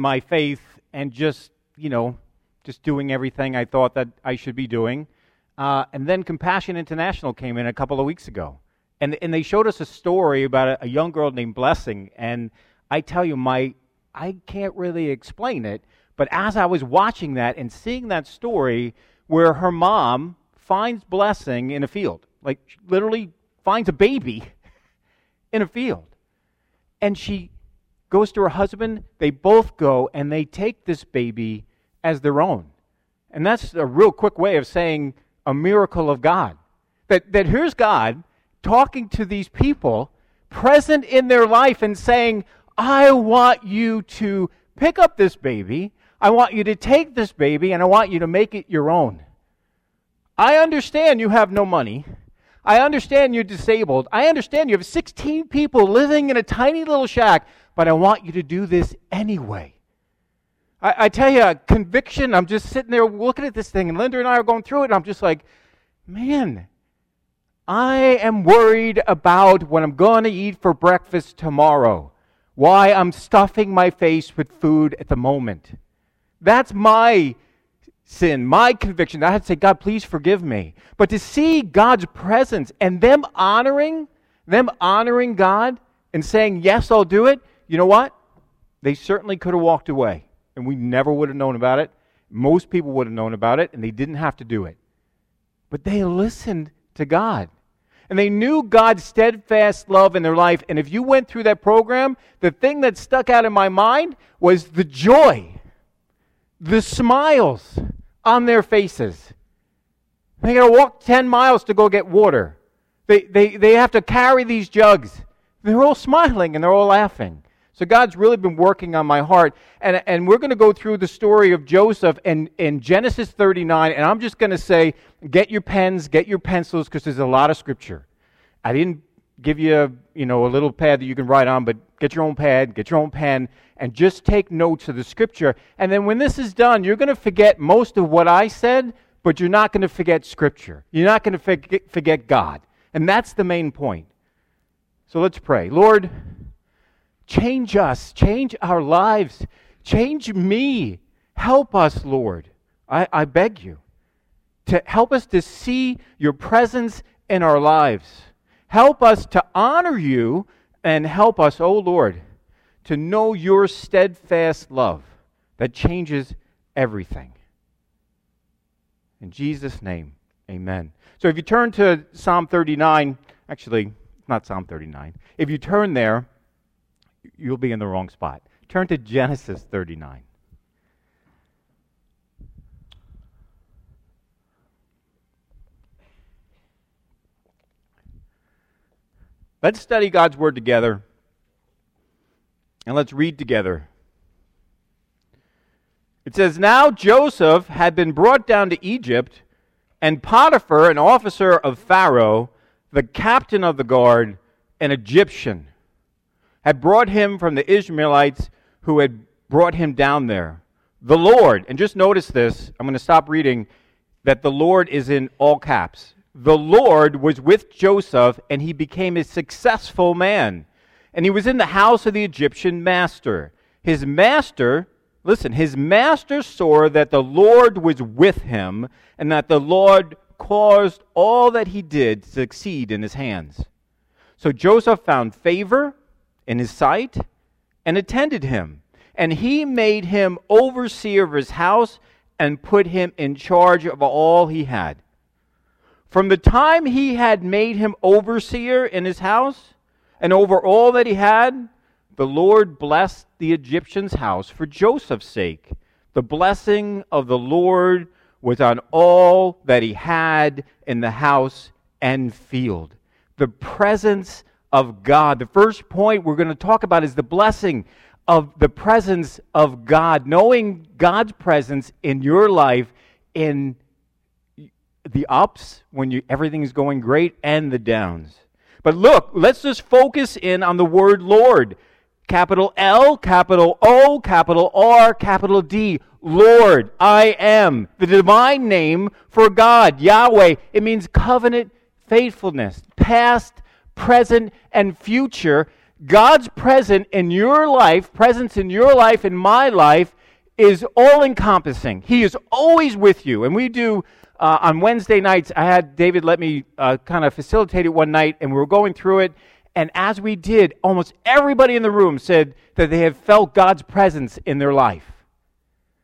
my faith and just, you know, just doing everything I thought that I should be doing. Uh, and then Compassion International came in a couple of weeks ago. And, and they showed us a story about a, a young girl named Blessing. And I tell you, my, I can't really explain it. But as I was watching that and seeing that story where her mom finds Blessing in a field, like literally finds a baby in a field. And she goes to her husband. They both go and they take this baby as their own. And that's a real quick way of saying a miracle of God. That, that here's God talking to these people, present in their life, and saying, I want you to pick up this baby. I want you to take this baby, and I want you to make it your own. I understand you have no money. I understand you're disabled. I understand you have 16 people living in a tiny little shack but I want you to do this anyway. I, I tell you, conviction, I'm just sitting there looking at this thing, and Linda and I are going through it, and I'm just like, man, I am worried about what I'm going to eat for breakfast tomorrow. Why I'm stuffing my face with food at the moment. That's my sin, my conviction. I had to say, God, please forgive me. But to see God's presence and them honoring, them honoring God and saying, Yes, I'll do it, you know what? They certainly could have walked away, and we never would have known about it. Most people would have known about it, and they didn't have to do it. But they listened to God. And they knew God's steadfast love in their life. And if you went through that program, the thing that stuck out in my mind was the joy, the smiles on their faces. They got to walk 10 miles to go get water. They, they, they have to carry these jugs. They're all smiling and they're all laughing. So God's really been working on my heart. And, and we're going to go through the story of Joseph in, in Genesis 39. And I'm just going to say, get your pens, get your pencils, because there's a lot of scripture. I didn't give you, a, you know, a little pad that you can write on, but get your own pad, get your own pen, and just take notes of the scripture. And then when this is done, you're going to forget most of what I said, but you're not going to forget scripture. You're not going to forget, forget God. And that's the main point. So let's pray. Lord, Change us, change our lives, change me. Help us, Lord. I, I beg you to help us to see your presence in our lives. Help us to honor you and help us, oh Lord, to know your steadfast love that changes everything. In Jesus' name, amen. So if you turn to Psalm 39, actually, not Psalm 39, if you turn there, you'll be in the wrong spot. Turn to Genesis 39. Let's study God's Word together and let's read together. It says, Now Joseph had been brought down to Egypt, and Potiphar, an officer of Pharaoh, the captain of the guard, an Egyptian, had brought him from the Ishmaelites who had brought him down there. The Lord, and just notice this, I'm going to stop reading, that the Lord is in all caps. The Lord was with Joseph, and he became a successful man. And he was in the house of the Egyptian master. His master, listen, his master saw that the Lord was with him, and that the Lord caused all that he did to succeed in his hands. So Joseph found favor in his sight and attended him. And he made him overseer of his house and put him in charge of all he had. From the time he had made him overseer in his house and over all that he had, the Lord blessed the Egyptian's house for Joseph's sake. The blessing of the Lord was on all that he had in the house and field. The presence of God. The first point we're going to talk about is the blessing of the presence of God, knowing God's presence in your life in the ups when you, everything's going great and the downs. But look, let's just focus in on the word Lord. Capital L, capital O, capital R, capital D. Lord, I am. The divine name for God, Yahweh. It means covenant faithfulness, past, present, and future. God's present in your life, presence in your life, in my life, is all encompassing. He is always with you. And we do uh, on Wednesday nights, I had David let me uh, kind of facilitate it one night, and we were going through it. And as we did, almost everybody in the room said that they have felt God's presence in their life.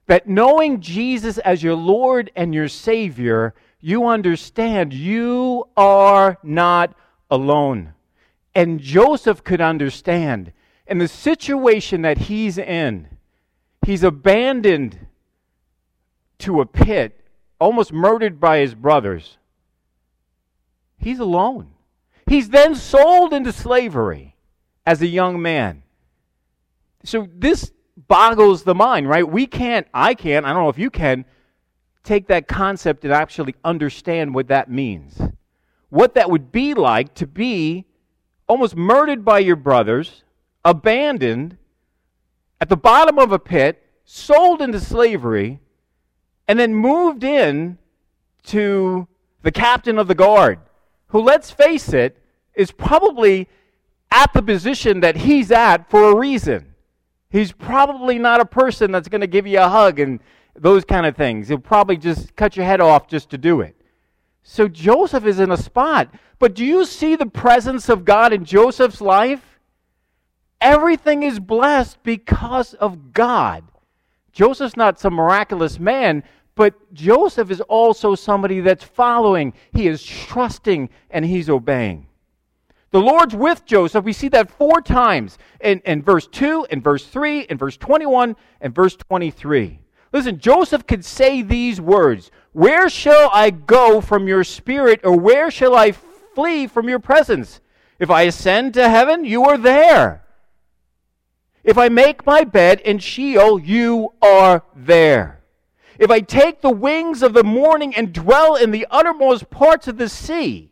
That knowing Jesus as your Lord and your Savior, you understand you are not alone. And Joseph could understand. In the situation that he's in, he's abandoned to a pit, almost murdered by his brothers. He's alone. He's then sold into slavery as a young man. So this boggles the mind, right? We can't, I can't, I don't know if you can, take that concept and actually understand what that means. What that would be like to be almost murdered by your brothers, abandoned, at the bottom of a pit, sold into slavery, and then moved in to the captain of the guard who, let's face it, is probably at the position that he's at for a reason. He's probably not a person that's going to give you a hug and those kind of things. He'll probably just cut your head off just to do it. So Joseph is in a spot. But do you see the presence of God in Joseph's life? Everything is blessed because of God. Joseph's not some miraculous man, but Joseph is also somebody that's following. He is trusting and he's obeying. The Lord's with Joseph. We see that four times in, in verse 2, in verse 3, in verse 21, and verse 23. Listen, Joseph could say these words Where shall I go from your spirit, or where shall I flee from your presence? If I ascend to heaven, you are there. If I make my bed in Sheol, you are there. If I take the wings of the morning and dwell in the uttermost parts of the sea,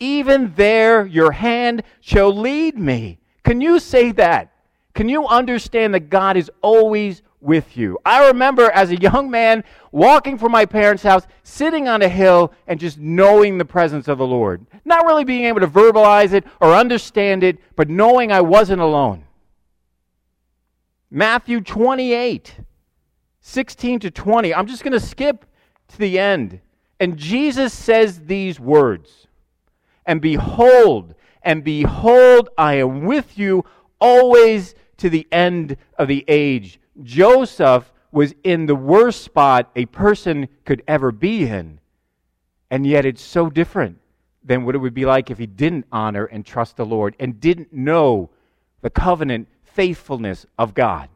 even there your hand shall lead me. Can you say that? Can you understand that God is always with you? I remember as a young man walking from my parents' house, sitting on a hill, and just knowing the presence of the Lord. Not really being able to verbalize it or understand it, but knowing I wasn't alone. Matthew 28. 16 to 20. I'm just going to skip to the end. And Jesus says these words And behold, and behold, I am with you always to the end of the age. Joseph was in the worst spot a person could ever be in. And yet it's so different than what it would be like if he didn't honor and trust the Lord and didn't know the covenant faithfulness of God.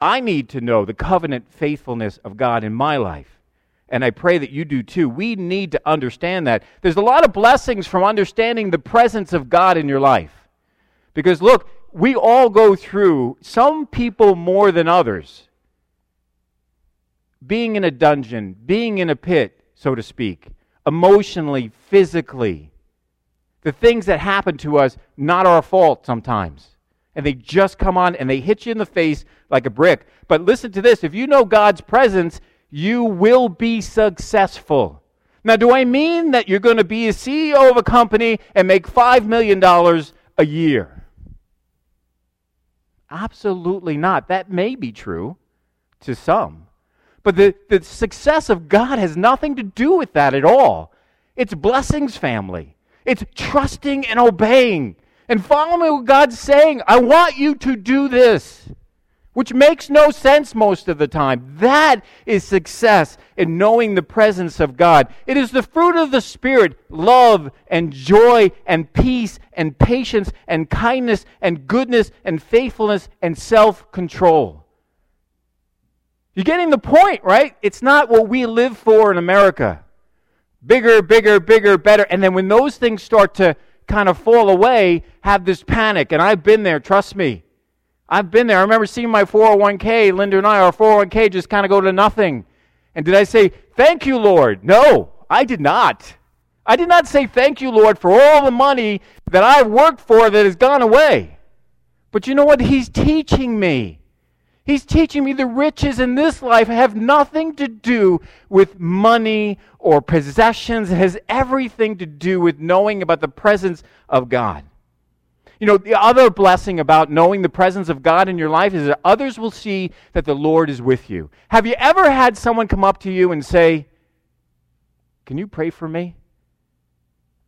I need to know the covenant faithfulness of God in my life. And I pray that you do too. We need to understand that. There's a lot of blessings from understanding the presence of God in your life. Because look, we all go through, some people more than others, being in a dungeon, being in a pit, so to speak, emotionally, physically. The things that happen to us, not our fault sometimes and they just come on and they hit you in the face like a brick. But listen to this if you know God's presence, you will be successful. Now, do I mean that you're going to be a CEO of a company and make $5 million a year? Absolutely not. That may be true to some. But the, the success of God has nothing to do with that at all. It's blessings, family. It's trusting and obeying and following what God's saying. I want you to do this, which makes no sense most of the time. That is success in knowing the presence of God. It is the fruit of the Spirit love and joy and peace and patience and kindness and goodness and faithfulness and self control. You're getting the point, right? It's not what we live for in America. Bigger, bigger, bigger, better. And then when those things start to kind of fall away, have this panic. And I've been there, trust me. I've been there. I remember seeing my 401k, Linda and I, our 401k just kind of go to nothing. And did I say, Thank you, Lord? No, I did not. I did not say, Thank you, Lord, for all the money that I've worked for that has gone away. But you know what? He's teaching me. He's teaching me the riches in this life have nothing to do with money or possessions. It has everything to do with knowing about the presence of God. You know, the other blessing about knowing the presence of God in your life is that others will see that the Lord is with you. Have you ever had someone come up to you and say, Can you pray for me?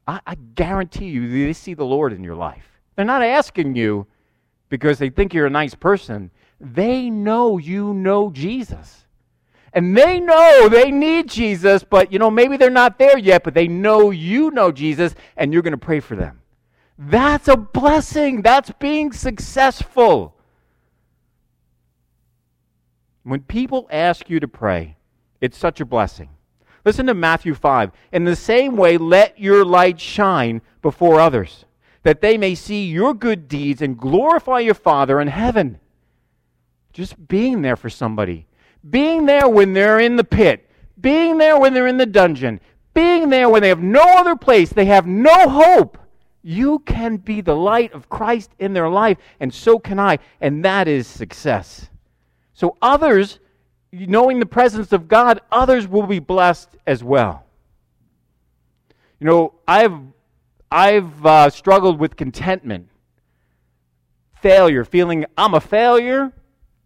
I, I guarantee you they see the Lord in your life. They're not asking you because they think you're a nice person. They know you know Jesus. And they know they need Jesus, but you know, maybe they're not there yet, but they know you know Jesus and you're going to pray for them. That's a blessing. That's being successful. When people ask you to pray, it's such a blessing. Listen to Matthew 5. In the same way, let your light shine before others, that they may see your good deeds and glorify your Father in heaven. Just being there for somebody, being there when they're in the pit, being there when they're in the dungeon, being there when they have no other place, they have no hope. You can be the light of Christ in their life, and so can I, and that is success. So, others, knowing the presence of God, others will be blessed as well. You know, I've, I've uh, struggled with contentment, failure, feeling I'm a failure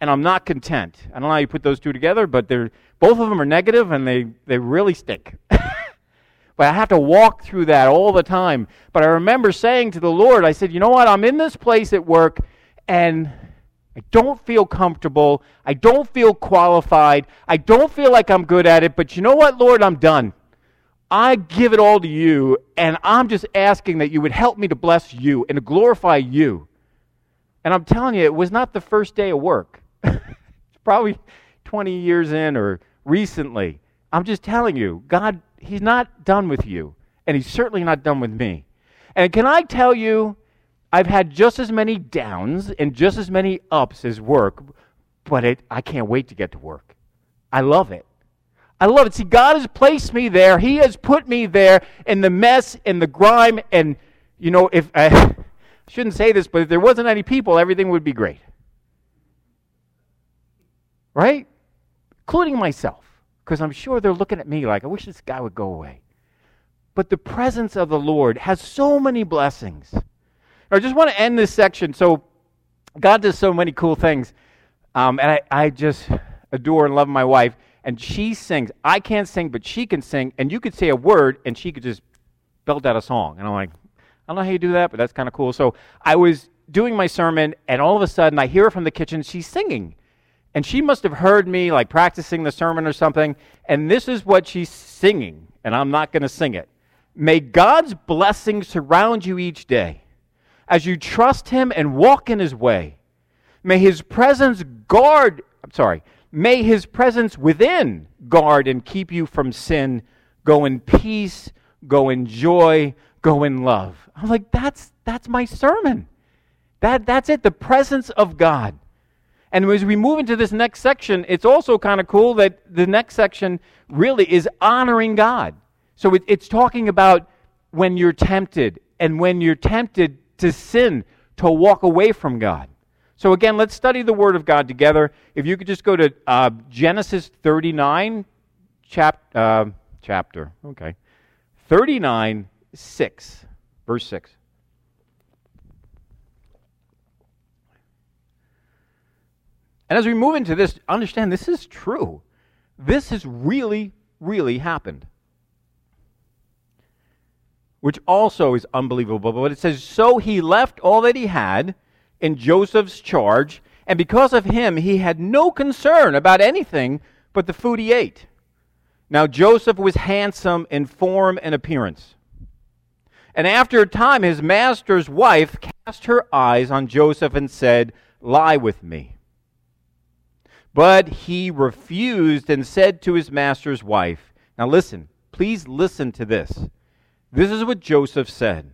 and I'm not content. I don't know how you put those two together, but they're, both of them are negative and they, they really stick. But I have to walk through that all the time. But I remember saying to the Lord, I said, you know what? I'm in this place at work and I don't feel comfortable. I don't feel qualified. I don't feel like I'm good at it. But you know what, Lord? I'm done. I give it all to you, and I'm just asking that you would help me to bless you and to glorify you. And I'm telling you, it was not the first day of work. it's probably 20 years in or recently. I'm just telling you, God He's not done with you, and He's certainly not done with me. And can I tell you, I've had just as many downs and just as many ups as work, but it, I can't wait to get to work. I love it. I love it. See, God has placed me there. He has put me there in the mess, in the grime, and you know, if I shouldn't say this, but if there wasn't any people, everything would be great. Right? Including myself because I'm sure they're looking at me like, I wish this guy would go away. But the presence of the Lord has so many blessings. I just want to end this section. So, God does so many cool things. Um, and I, I just adore and love my wife. And she sings. I can't sing, but she can sing. And you could say a word, and she could just belt out a song. And I'm like, I don't know how you do that, but that's kind of cool. So I was doing my sermon, and all of a sudden I hear her from the kitchen. She's singing. And she must have heard me like practicing the sermon or something. And this is what she's singing. And I'm not going to sing it. May God's blessings surround you each day as you trust Him and walk in His way. May His presence guard, I'm sorry, may His presence within guard and keep you from sin. Go in peace, go in joy, go in love. I'm like, that's, that's my sermon. That, that's it, the presence of God. And as we move into this next section, it's also kind of cool that the next section really is honoring God. So it, it's talking about when you're tempted and when you're tempted to sin, to walk away from God. So again, let's study the Word of God together. If you could just go to uh, Genesis 39, chap, uh, chapter, okay, 39, 6, verse 6. And as we move into this, understand this is true. This has really, really happened. Which also is unbelievable. But it says, So he left all that he had in Joseph's charge, and because of him, he had no concern about anything but the food he ate. Now Joseph was handsome in form and appearance. And after a time, his master's wife cast her eyes on Joseph and said, Lie with me. But he refused and said to his master's wife, Now listen, please listen to this. This is what Joseph said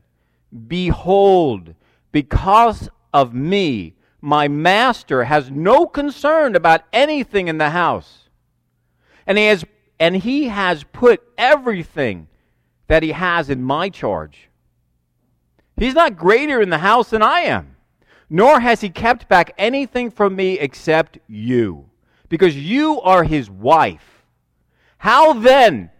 Behold, because of me, my master has no concern about anything in the house. And he has, and he has put everything that he has in my charge. He's not greater in the house than I am, nor has he kept back anything from me except you because you are his wife. How then,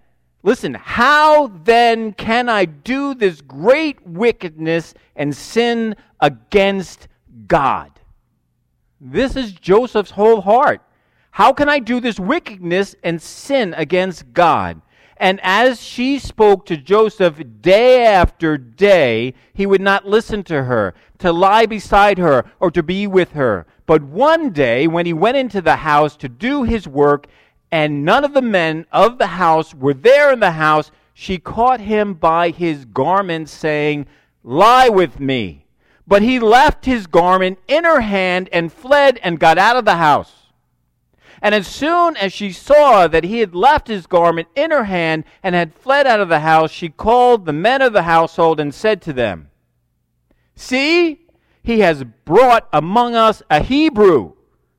listen, how then can I do this great wickedness and sin against God. This is Joseph's whole heart. How can I do this wickedness and sin against God? And as she spoke to Joseph day after day, he would not listen to her, to lie beside her, or to be with her. But one day, when he went into the house to do his work, and none of the men of the house were there in the house, she caught him by his garment, saying, Lie with me. But he left his garment in her hand and fled and got out of the house. And as soon as she saw that he had left his garment in her hand and had fled out of the house, she called the men of the household and said to them, See, he has brought among us a Hebrew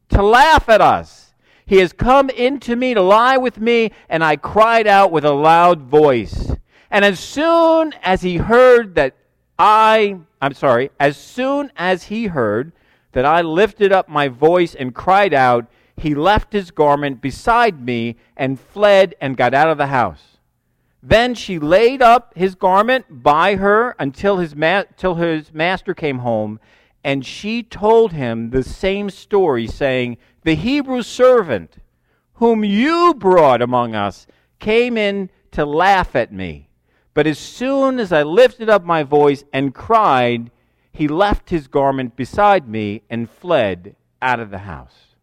to laugh at us. He has come in to me to lie with me, and I cried out with a loud voice. And as soon as he heard that I, I'm sorry, as soon as he heard that I lifted up my voice and cried out, he left his garment beside me and fled and got out of the house. Then she laid up his garment by her until his, ma- till his master came home, and she told him the same story, saying, The Hebrew servant whom you brought among us came in to laugh at me. But as soon as I lifted up my voice and cried, he left his garment beside me and fled out of the house.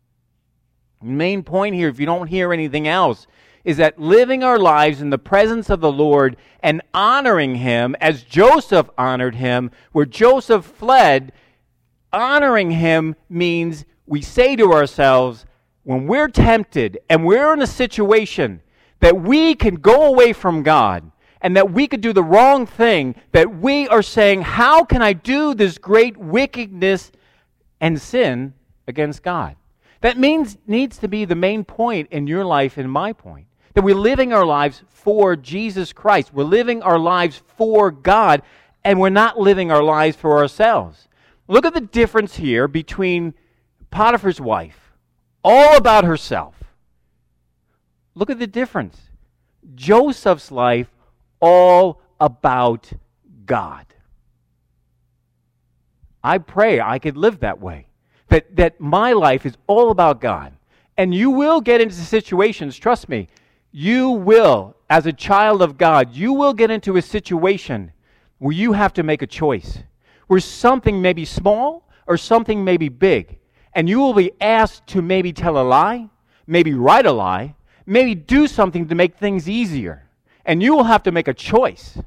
Main point here, if you don't hear anything else, is that living our lives in the presence of the Lord and honoring Him as Joseph honored Him, where Joseph fled, honoring Him means we say to ourselves, when we're tempted and we're in a situation that we can go away from God and that we could do the wrong thing, that we are saying, How can I do this great wickedness and sin against God? That means needs to be the main point in your life and my point. That we're living our lives for Jesus Christ. We're living our lives for God, and we're not living our lives for ourselves. Look at the difference here between Potiphar's wife, all about herself. Look at the difference. Joseph's life, all about God. I pray I could live that way that, that my life is all about God. And you will get into situations, trust me, you will, as a child of God, you will get into a situation where you have to make a choice, where something may be small or something may be big. And you will be asked to maybe tell a lie, maybe write a lie, maybe do something to make things easier. And you will have to make a choice.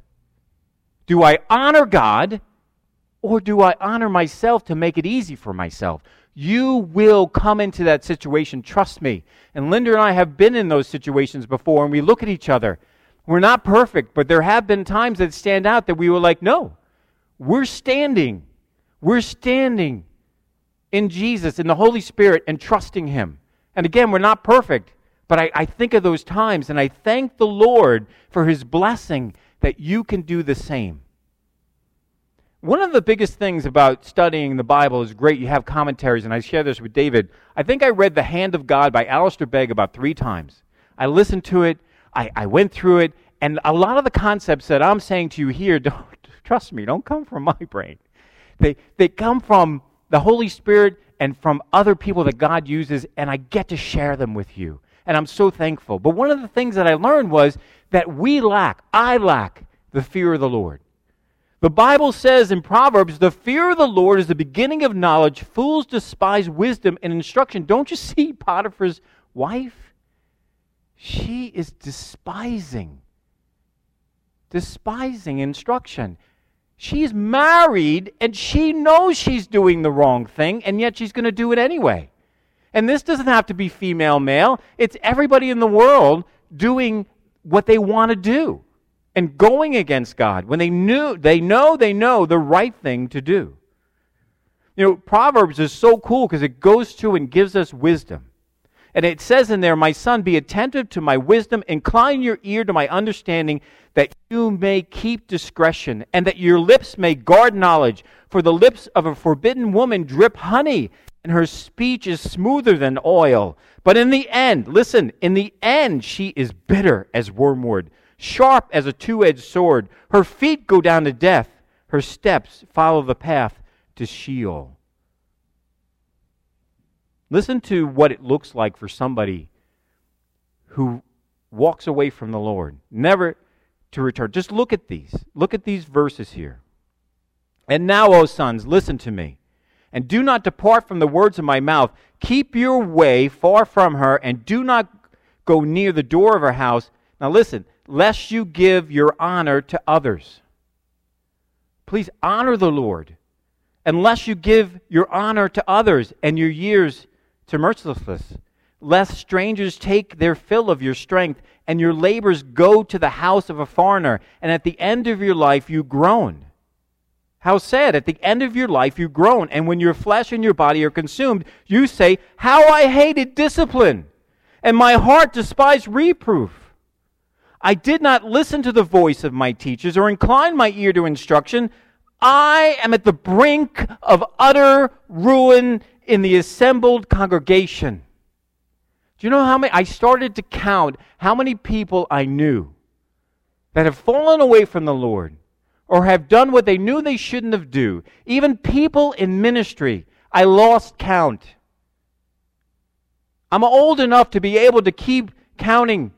Do I honor God or do I honor myself to make it easy for myself? You will come into that situation, trust me. And Linda and I have been in those situations before, and we look at each other. We're not perfect, but there have been times that stand out that we were like, no, we're standing. We're standing in Jesus, in the Holy Spirit, and trusting Him. And again, we're not perfect, but I, I think of those times, and I thank the Lord for His blessing that you can do the same. One of the biggest things about studying the Bible is great. You have commentaries, and I share this with David. I think I read The Hand of God by Alistair Begg about three times. I listened to it, I, I went through it, and a lot of the concepts that I'm saying to you here, don't, trust me, don't come from my brain. They, they come from the Holy Spirit and from other people that God uses, and I get to share them with you. And I'm so thankful. But one of the things that I learned was that we lack, I lack, the fear of the Lord. The Bible says in Proverbs, the fear of the Lord is the beginning of knowledge. Fools despise wisdom and instruction. Don't you see Potiphar's wife? She is despising, despising instruction. She's married and she knows she's doing the wrong thing, and yet she's going to do it anyway. And this doesn't have to be female, male. It's everybody in the world doing what they want to do and going against God when they knew they know they know the right thing to do. You know, Proverbs is so cool because it goes to and gives us wisdom. And it says in there, My son, be attentive to my wisdom, incline your ear to my understanding, that you may keep discretion, and that your lips may guard knowledge. For the lips of a forbidden woman drip honey, and her speech is smoother than oil. But in the end, listen, in the end, she is bitter as wormwood sharp as a two edged sword. Her feet go down to death, her steps follow the path to Sheol. Listen to what it looks like for somebody who walks away from the Lord, never to return. Just look at these. Look at these verses here. And now, O sons, listen to me, and do not depart from the words of my mouth. Keep your way far from her, and do not go near the door of her house. Now, listen, lest you give your honor to others. Please honor the Lord, unless you give your honor to others and your years to mercilessness lest strangers take their fill of your strength and your labors go to the house of a foreigner, and at the end of your life you groan. How sad. At the end of your life you groan, and when your flesh and your body are consumed, you say, How I hated discipline, and my heart despised reproof. I did not listen to the voice of my teachers or incline my ear to instruction. I am at the brink of utter ruin in the assembled congregation. Do you know how many? I started to count how many people I knew that have fallen away from the Lord or have done what they knew they shouldn't have do. Even people in ministry, I lost count. I'm old enough to be able to keep counting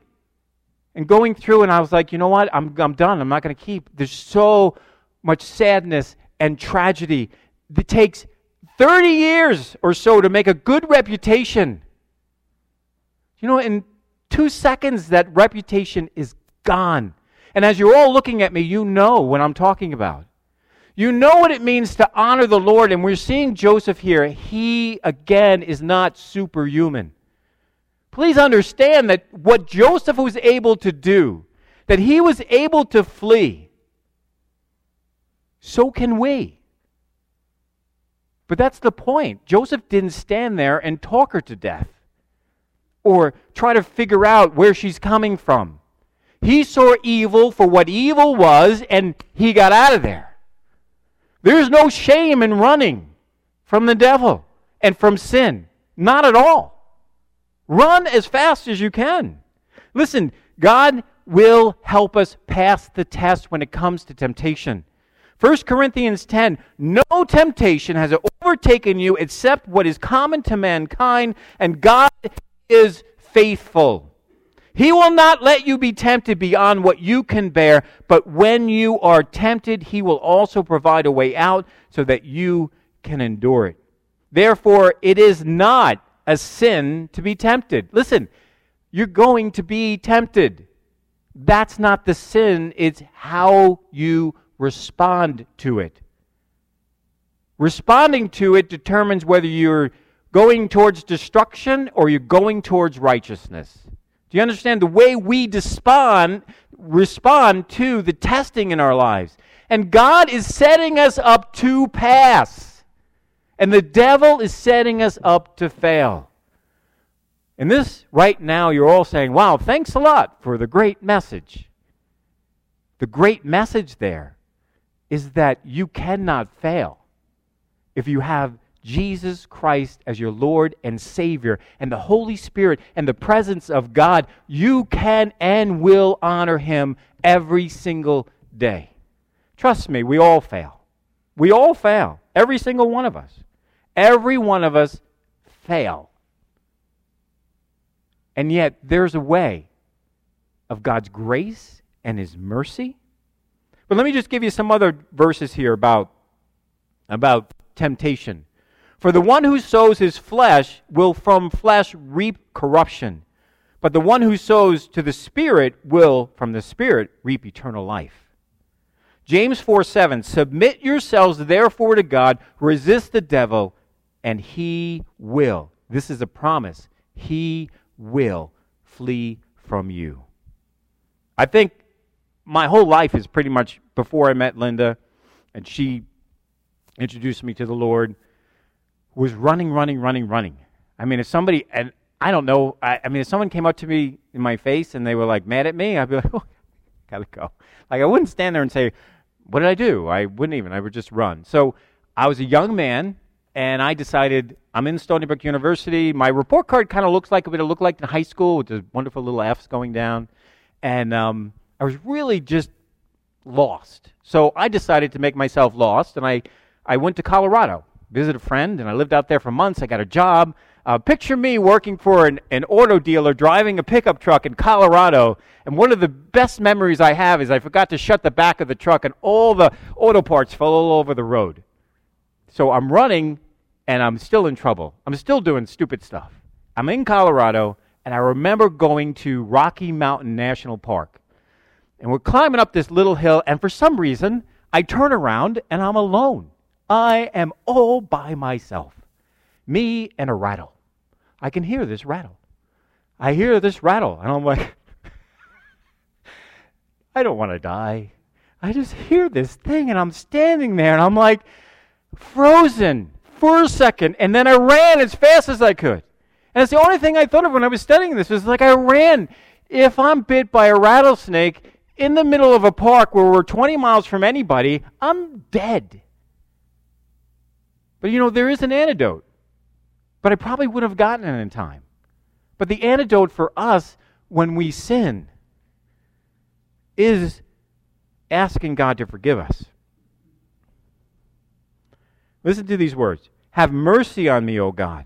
and going through, and I was like, you know what? I'm, I'm done. I'm not going to keep. There's so much sadness and tragedy. It takes 30 years or so to make a good reputation. You know, in two seconds, that reputation is gone. And as you're all looking at me, you know what I'm talking about. You know what it means to honor the Lord. And we're seeing Joseph here. He, again, is not superhuman. Please understand that what Joseph was able to do, that he was able to flee, so can we. But that's the point. Joseph didn't stand there and talk her to death or try to figure out where she's coming from. He saw evil for what evil was and he got out of there. There's no shame in running from the devil and from sin. Not at all. Run as fast as you can. Listen, God will help us pass the test when it comes to temptation. 1 Corinthians 10 No temptation has overtaken you except what is common to mankind, and God is faithful. He will not let you be tempted beyond what you can bear, but when you are tempted, He will also provide a way out so that you can endure it. Therefore, it is not a sin to be tempted. Listen, you're going to be tempted. That's not the sin, it's how you respond to it. Responding to it determines whether you're going towards destruction or you're going towards righteousness. Do you understand the way we respond, respond to the testing in our lives? And God is setting us up to pass. And the devil is setting us up to fail. And this, right now, you're all saying, wow, thanks a lot for the great message. The great message there is that you cannot fail if you have Jesus Christ as your Lord and Savior and the Holy Spirit and the presence of God, you can and will honor Him every single day. Trust me, we all fail. We all fail. Every single one of us. Every one of us fail. And yet, there's a way of God's grace and His mercy. But let me just give you some other verses here about, about temptation. For the one who sows his flesh will from flesh reap corruption, but the one who sows to the Spirit will from the Spirit reap eternal life. James 4 7 Submit yourselves therefore to God, resist the devil, and he will. This is a promise. He will flee from you. I think my whole life is pretty much before I met Linda, and she introduced me to the Lord was running, running, running, running. I mean, if somebody, and I don't know, I, I, mean, if someone came up to me in my face and they were like mad at me, I'd be like, oh, gotta go. Like, I wouldn't stand there and say, what did I do? I wouldn't even, I would just run. So I was a young man, and I decided I'm in Stony Brook University. My report card kind of looks like what it looked like in high school with the wonderful little F's going down. And um, I was really just lost. So I decided to make myself lost, and I I went to Colorado, visited a friend, and I lived out there for months. I got a job. Uh, picture me working for an, an auto dealer driving a pickup truck in Colorado. And one of the best memories I have is I forgot to shut the back of the truck, and all the auto parts fell all over the road. So I'm running, and I'm still in trouble. I'm still doing stupid stuff. I'm in Colorado, and I remember going to Rocky Mountain National Park. And we're climbing up this little hill, and for some reason, I turn around and I'm alone. I am all by myself. Me and a rattle. I can hear this rattle. I hear this rattle, and I'm like, I don't want to die. I just hear this thing, and I'm standing there, and I'm like, frozen for a second, and then I ran as fast as I could. And it's the only thing I thought of when I was studying this was like I ran. If I'm bit by a rattlesnake, in the middle of a park where we're 20 miles from anybody, I'm dead. But you know, there is an antidote. But I probably would have gotten it in time. But the antidote for us when we sin is asking God to forgive us. Listen to these words Have mercy on me, O God,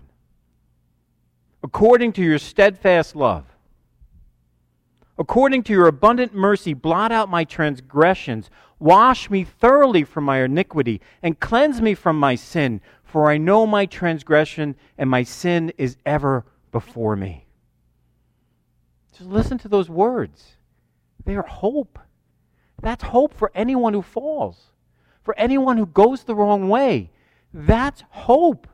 according to your steadfast love According to your abundant mercy, blot out my transgressions. Wash me thoroughly from my iniquity and cleanse me from my sin, for I know my transgression and my sin is ever before me. Just listen to those words. They are hope. That's hope for anyone who falls, for anyone who goes the wrong way. That's hope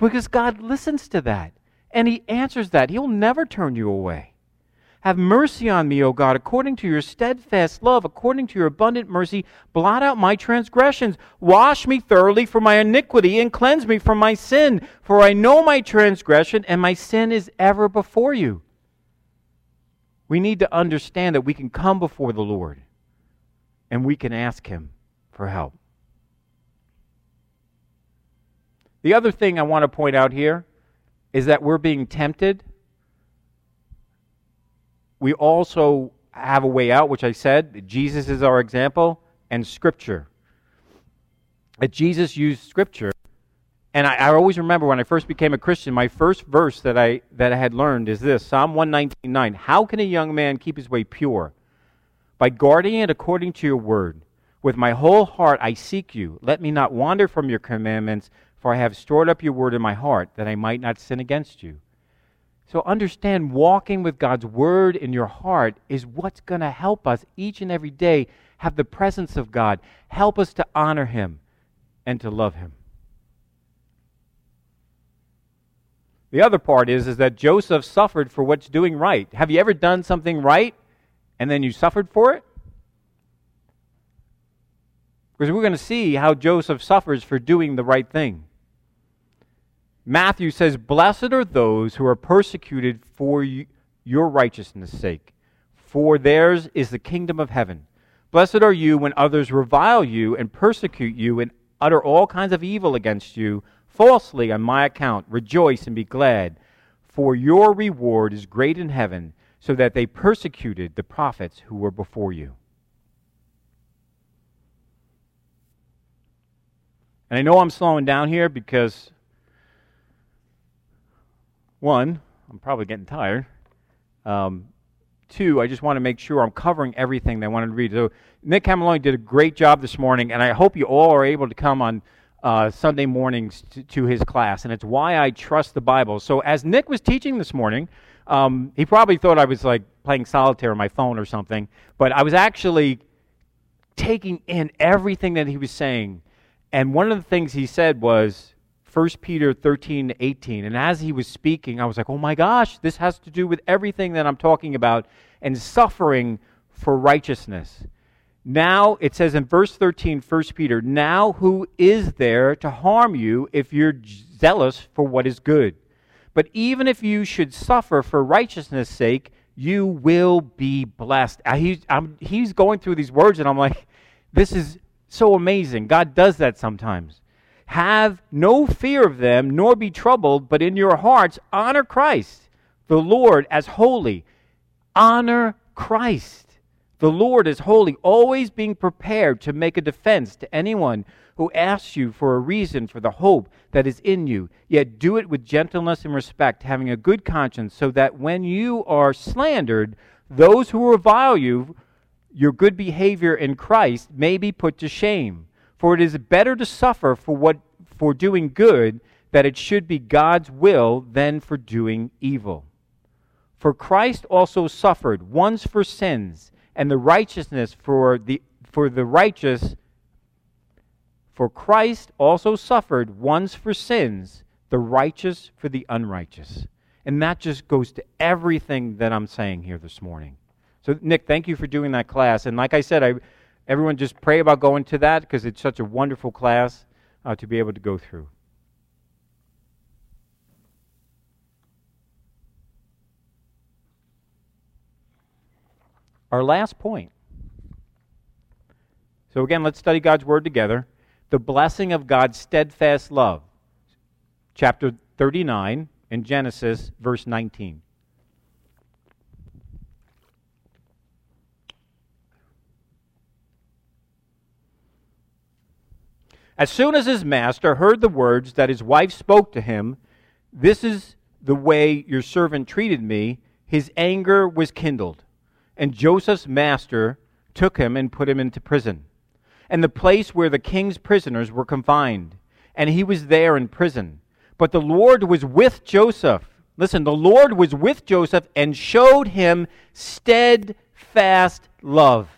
because God listens to that and He answers that. He'll never turn you away. Have mercy on me, O God, according to your steadfast love, according to your abundant mercy. Blot out my transgressions. Wash me thoroughly from my iniquity and cleanse me from my sin. For I know my transgression and my sin is ever before you. We need to understand that we can come before the Lord and we can ask Him for help. The other thing I want to point out here is that we're being tempted we also have a way out, which I said. Jesus is our example, and Scripture. That Jesus used Scripture. And I, I, always remember when I first became a Christian, my first verse that I, that I had learned is this Psalm 119.9. How can a young man keep his way pure? By guarding it according to your word. With my whole heart I seek you. Let me not wander from your commandments, for I have stored up your word in my heart, that I might not sin against you. So understand walking with God's word in your heart is what's going to help us each and every day have the presence of God, help us to honor him and to love him. The other part is, is that Joseph suffered for what's doing right. Have you ever done something right and then you suffered for it? Because we're going to see how Joseph suffers for doing the right thing. Matthew says, Blessed are those who are persecuted for your righteousness' sake, for theirs is the kingdom of heaven. Blessed are you when others revile you and persecute you and utter all kinds of evil against you falsely on my account. Rejoice and be glad, for your reward is great in heaven, so that they persecuted the prophets who were before you. And I know I'm slowing down here because one, I'm probably getting tired. Um, two, I just want to make sure I'm covering everything I wanted to read. So Nick Cameloni did a great job this morning, and I hope you all are able to come on uh, Sunday mornings to, to, his class, and it's why I trust the Bible. So as Nick was teaching this morning, um, he probably thought I was like playing solitaire on my phone or something, but I was actually taking in everything that he was saying. And one of the things he said was, 1 Peter 13 18. And as he was speaking, I was like, oh my gosh, this has to do with everything that I'm talking about and suffering for righteousness. Now, it says in verse 13, 1 Peter, now who is there to harm you if you're zealous for what is good? But even if you should suffer for righteousness' sake, you will be blessed. He's, I'm, he's going through these words, and I'm like, this is so amazing. God does that sometimes. Have no fear of them, nor be troubled, but in your hearts honor Christ, the Lord, as holy. Honor Christ. The Lord is holy, always being prepared to make a defense to anyone who asks you for a reason for the hope that is in you, yet do it with gentleness and respect, having a good conscience, so that when you are slandered, those who revile you, your good behavior in Christ, may be put to shame. For it is better to suffer for what for doing good that it should be God's will than for doing evil. For Christ also suffered once for sins, and the righteousness for the for the righteous for Christ also suffered once for sins, the righteous for the unrighteous. And that just goes to everything that I'm saying here this morning. So, Nick, thank you for doing that class. And like I said, I, everyone just pray about going to that because it's such a wonderful class uh, to be able to go through. Our last point. So, again, let's study God's Word together. The blessing of God's steadfast love. Chapter 39 in Genesis, verse 19. As soon as his master heard the words that his wife spoke to him, This is the way your servant treated me, his anger was kindled. And Joseph's master took him and put him into prison, and the place where the king's prisoners were confined. And he was there in prison. But the Lord was with Joseph. Listen, the Lord was with Joseph and showed him steadfast love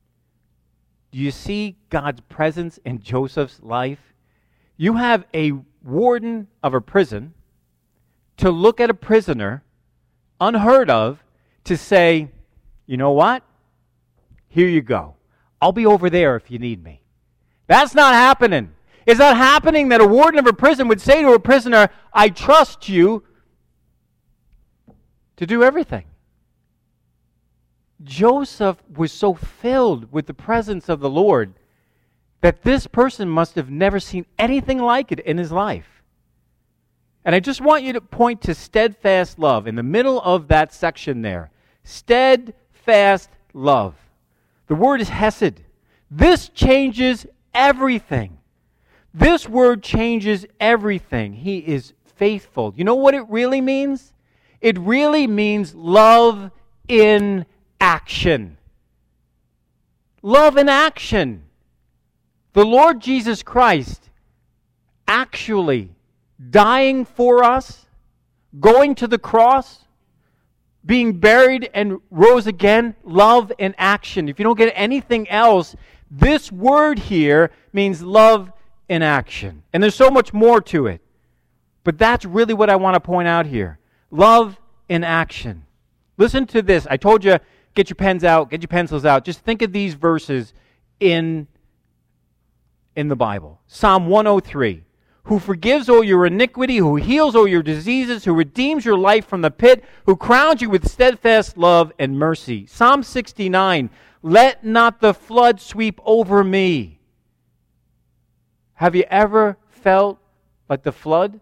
Do you see God's presence in Joseph's life? You have a warden of a prison to look at a prisoner, unheard of, to say, you know what? Here you go. I'll be over there if you need me. That's not happening. It's not happening that a warden of a prison would say to a prisoner, I trust you to do everything. Joseph was so filled with the presence of the Lord that this person must have never seen anything like it in his life. And I just want you to point to steadfast love in the middle of that section there. Steadfast love. The word is hesed. This changes everything. This word changes everything. He is faithful. You know what it really means? It really means love in action. Love in action. The Lord Jesus Christ actually dying for us, going to the cross, being buried and rose again, love in action. If you don't get anything else, this word here means love in action. And there's so much more to it. But that's really what I want to point out here. Love in action. Listen to this. I told you get your pens out, get your pencils out. Just think of these verses in, in the Bible. Psalm 103 Who forgives all your iniquity, who heals all your diseases, who redeems your life from the pit, who crowns you with steadfast love and mercy. Psalm 69 Let not the flood sweep over me. Have you ever felt like the flood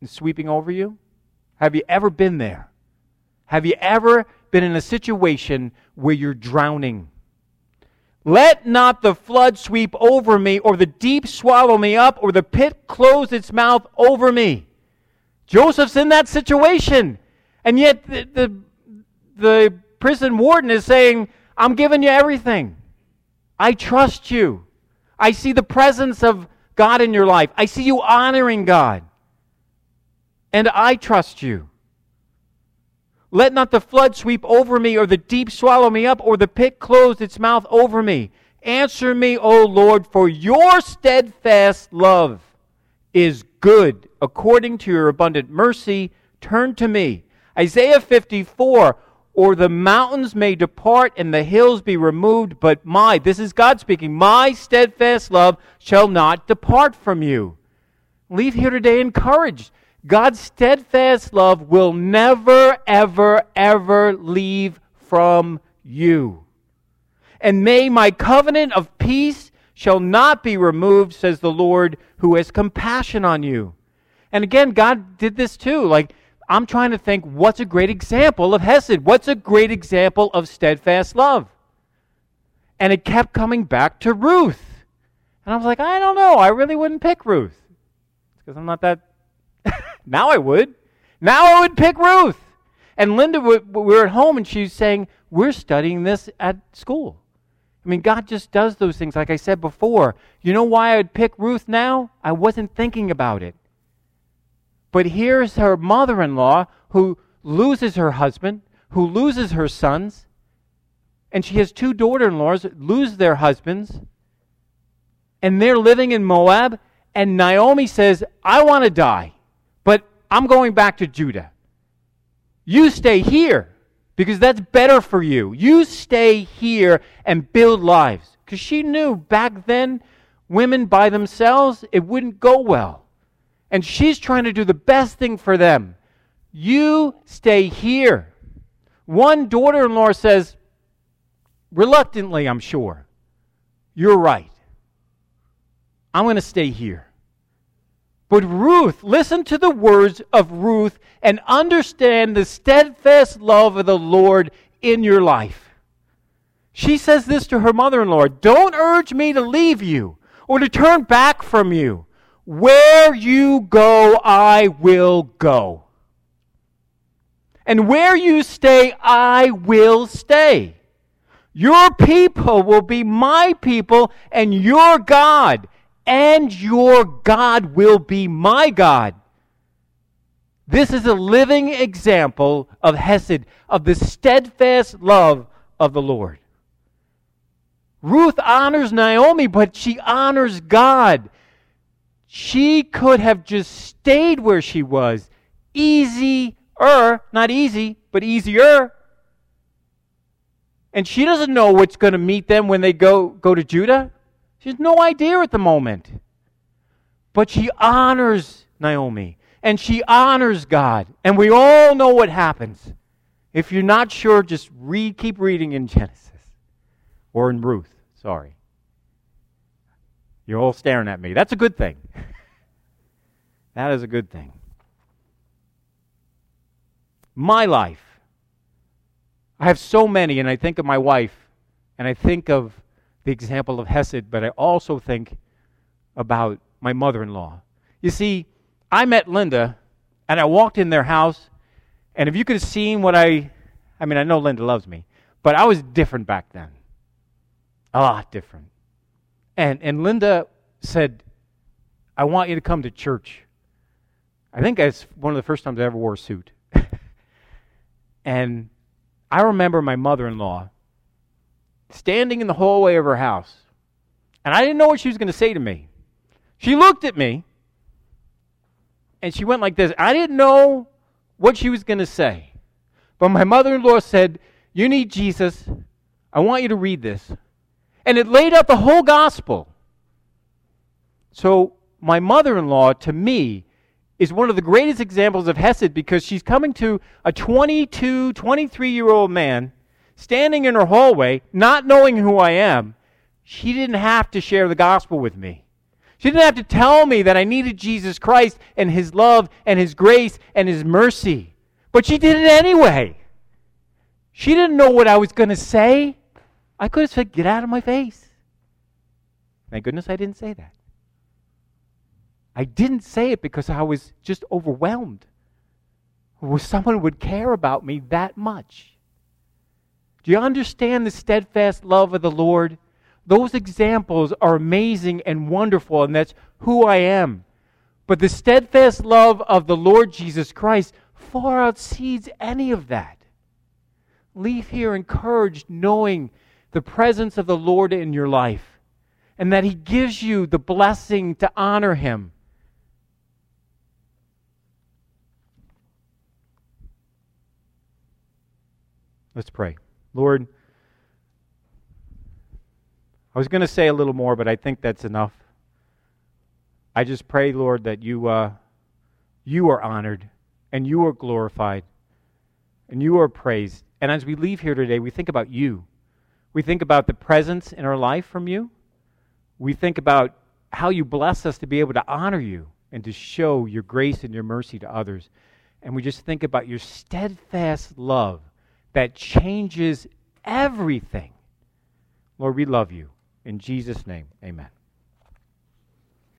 is sweeping over you? Have you ever been there? Have you ever been in a situation where you're drowning. Let not the flood sweep over me, or the deep swallow me up, or the pit close its mouth over me. Joseph's in that situation. And yet the, the, the prison warden is saying, I'm giving you everything. I trust you. I see the presence of God in your life. I see you honoring God. And I trust you. Let not the flood sweep over me, or the deep swallow me up, or the pit close its mouth over me. Answer me, O Lord, for your steadfast love is good. According to your abundant mercy, turn to me. Isaiah 54 Or the mountains may depart and the hills be removed, but my, this is God speaking, my steadfast love shall not depart from you. leave here today encouraged. God's steadfast love will never, ever, ever leave from you. And may my covenant of peace shall not be removed, says the Lord, who has compassion on you. And again, God did this too. Like, I'm trying to think what's a great example of Hesed? What's a great example of steadfast love? And it kept coming back to Ruth. And I was like, I don't know. I really wouldn't pick Ruth. Because I'm not that. now I would. Now I would pick Ruth. And Linda, we were at home and she's saying, We're studying this at school. I mean, God just does those things, like I said before. You know why I would pick Ruth now? I wasn't thinking about it. But here's her mother in law who loses her husband, who loses her sons, and she has two daughter in laws lose their husbands, and they're living in Moab. And Naomi says, I want to die, but I'm going back to Judah. You stay here because that's better for you. You stay here and build lives. Because she knew back then, women by themselves, it wouldn't go well. And she's trying to do the best thing for them. You stay here. One daughter in law says, reluctantly, I'm sure, You're right. I'm going to stay here. But Ruth, listen to the words of Ruth and understand the steadfast love of the Lord in your life. She says this to her mother in law Don't urge me to leave you or to turn back from you. Where you go, I will go. And where you stay, I will stay. Your people will be my people, and your God, and your God will be my God. This is a living example of Hesed, of the steadfast love of the Lord. Ruth honors Naomi, but she honors God. She could have just stayed where she was. Easier, not easy, but easier. And she doesn't know what's going to meet them when they go, go to Judah. She has no idea at the moment. But she honors Naomi and she honors God. And we all know what happens. If you're not sure, just read, keep reading in Genesis or in Ruth. Sorry. You're all staring at me. That's a good thing. that is a good thing. My life. I have so many, and I think of my wife, and I think of the example of Hesed, but I also think about my mother in law. You see, I met Linda, and I walked in their house, and if you could have seen what I I mean, I know Linda loves me, but I was different back then. A lot different. And, and Linda said, I want you to come to church. I think that's one of the first times I ever wore a suit. and I remember my mother in law standing in the hallway of her house. And I didn't know what she was going to say to me. She looked at me and she went like this. I didn't know what she was going to say. But my mother in law said, You need Jesus. I want you to read this and it laid out the whole gospel. So, my mother in law, to me, is one of the greatest examples of Hesed because she's coming to a 22, 23 year old man standing in her hallway, not knowing who I am. She didn't have to share the gospel with me. She didn't have to tell me that I needed Jesus Christ and His love and His grace and His mercy. But she did it anyway. She didn't know what I was going to say. I could have said, Get out of my face. Thank goodness I didn't say that. I didn't say it because I was just overwhelmed. Someone would care about me that much. Do you understand the steadfast love of the Lord? Those examples are amazing and wonderful, and that's who I am. But the steadfast love of the Lord Jesus Christ far exceeds any of that. Leave here encouraged, knowing the presence of the Lord in your life and that He gives you the blessing to honor Him. Let's pray. Lord, I was going to say a little more, but I think that's enough. I just pray, Lord, that you, uh, you are honored and you are glorified and you are praised. And as we leave here today, we think about you. We think about the presence in our life from you. We think about how you bless us to be able to honor you and to show your grace and your mercy to others. And we just think about your steadfast love that changes everything. Lord, we love you. In Jesus' name, amen.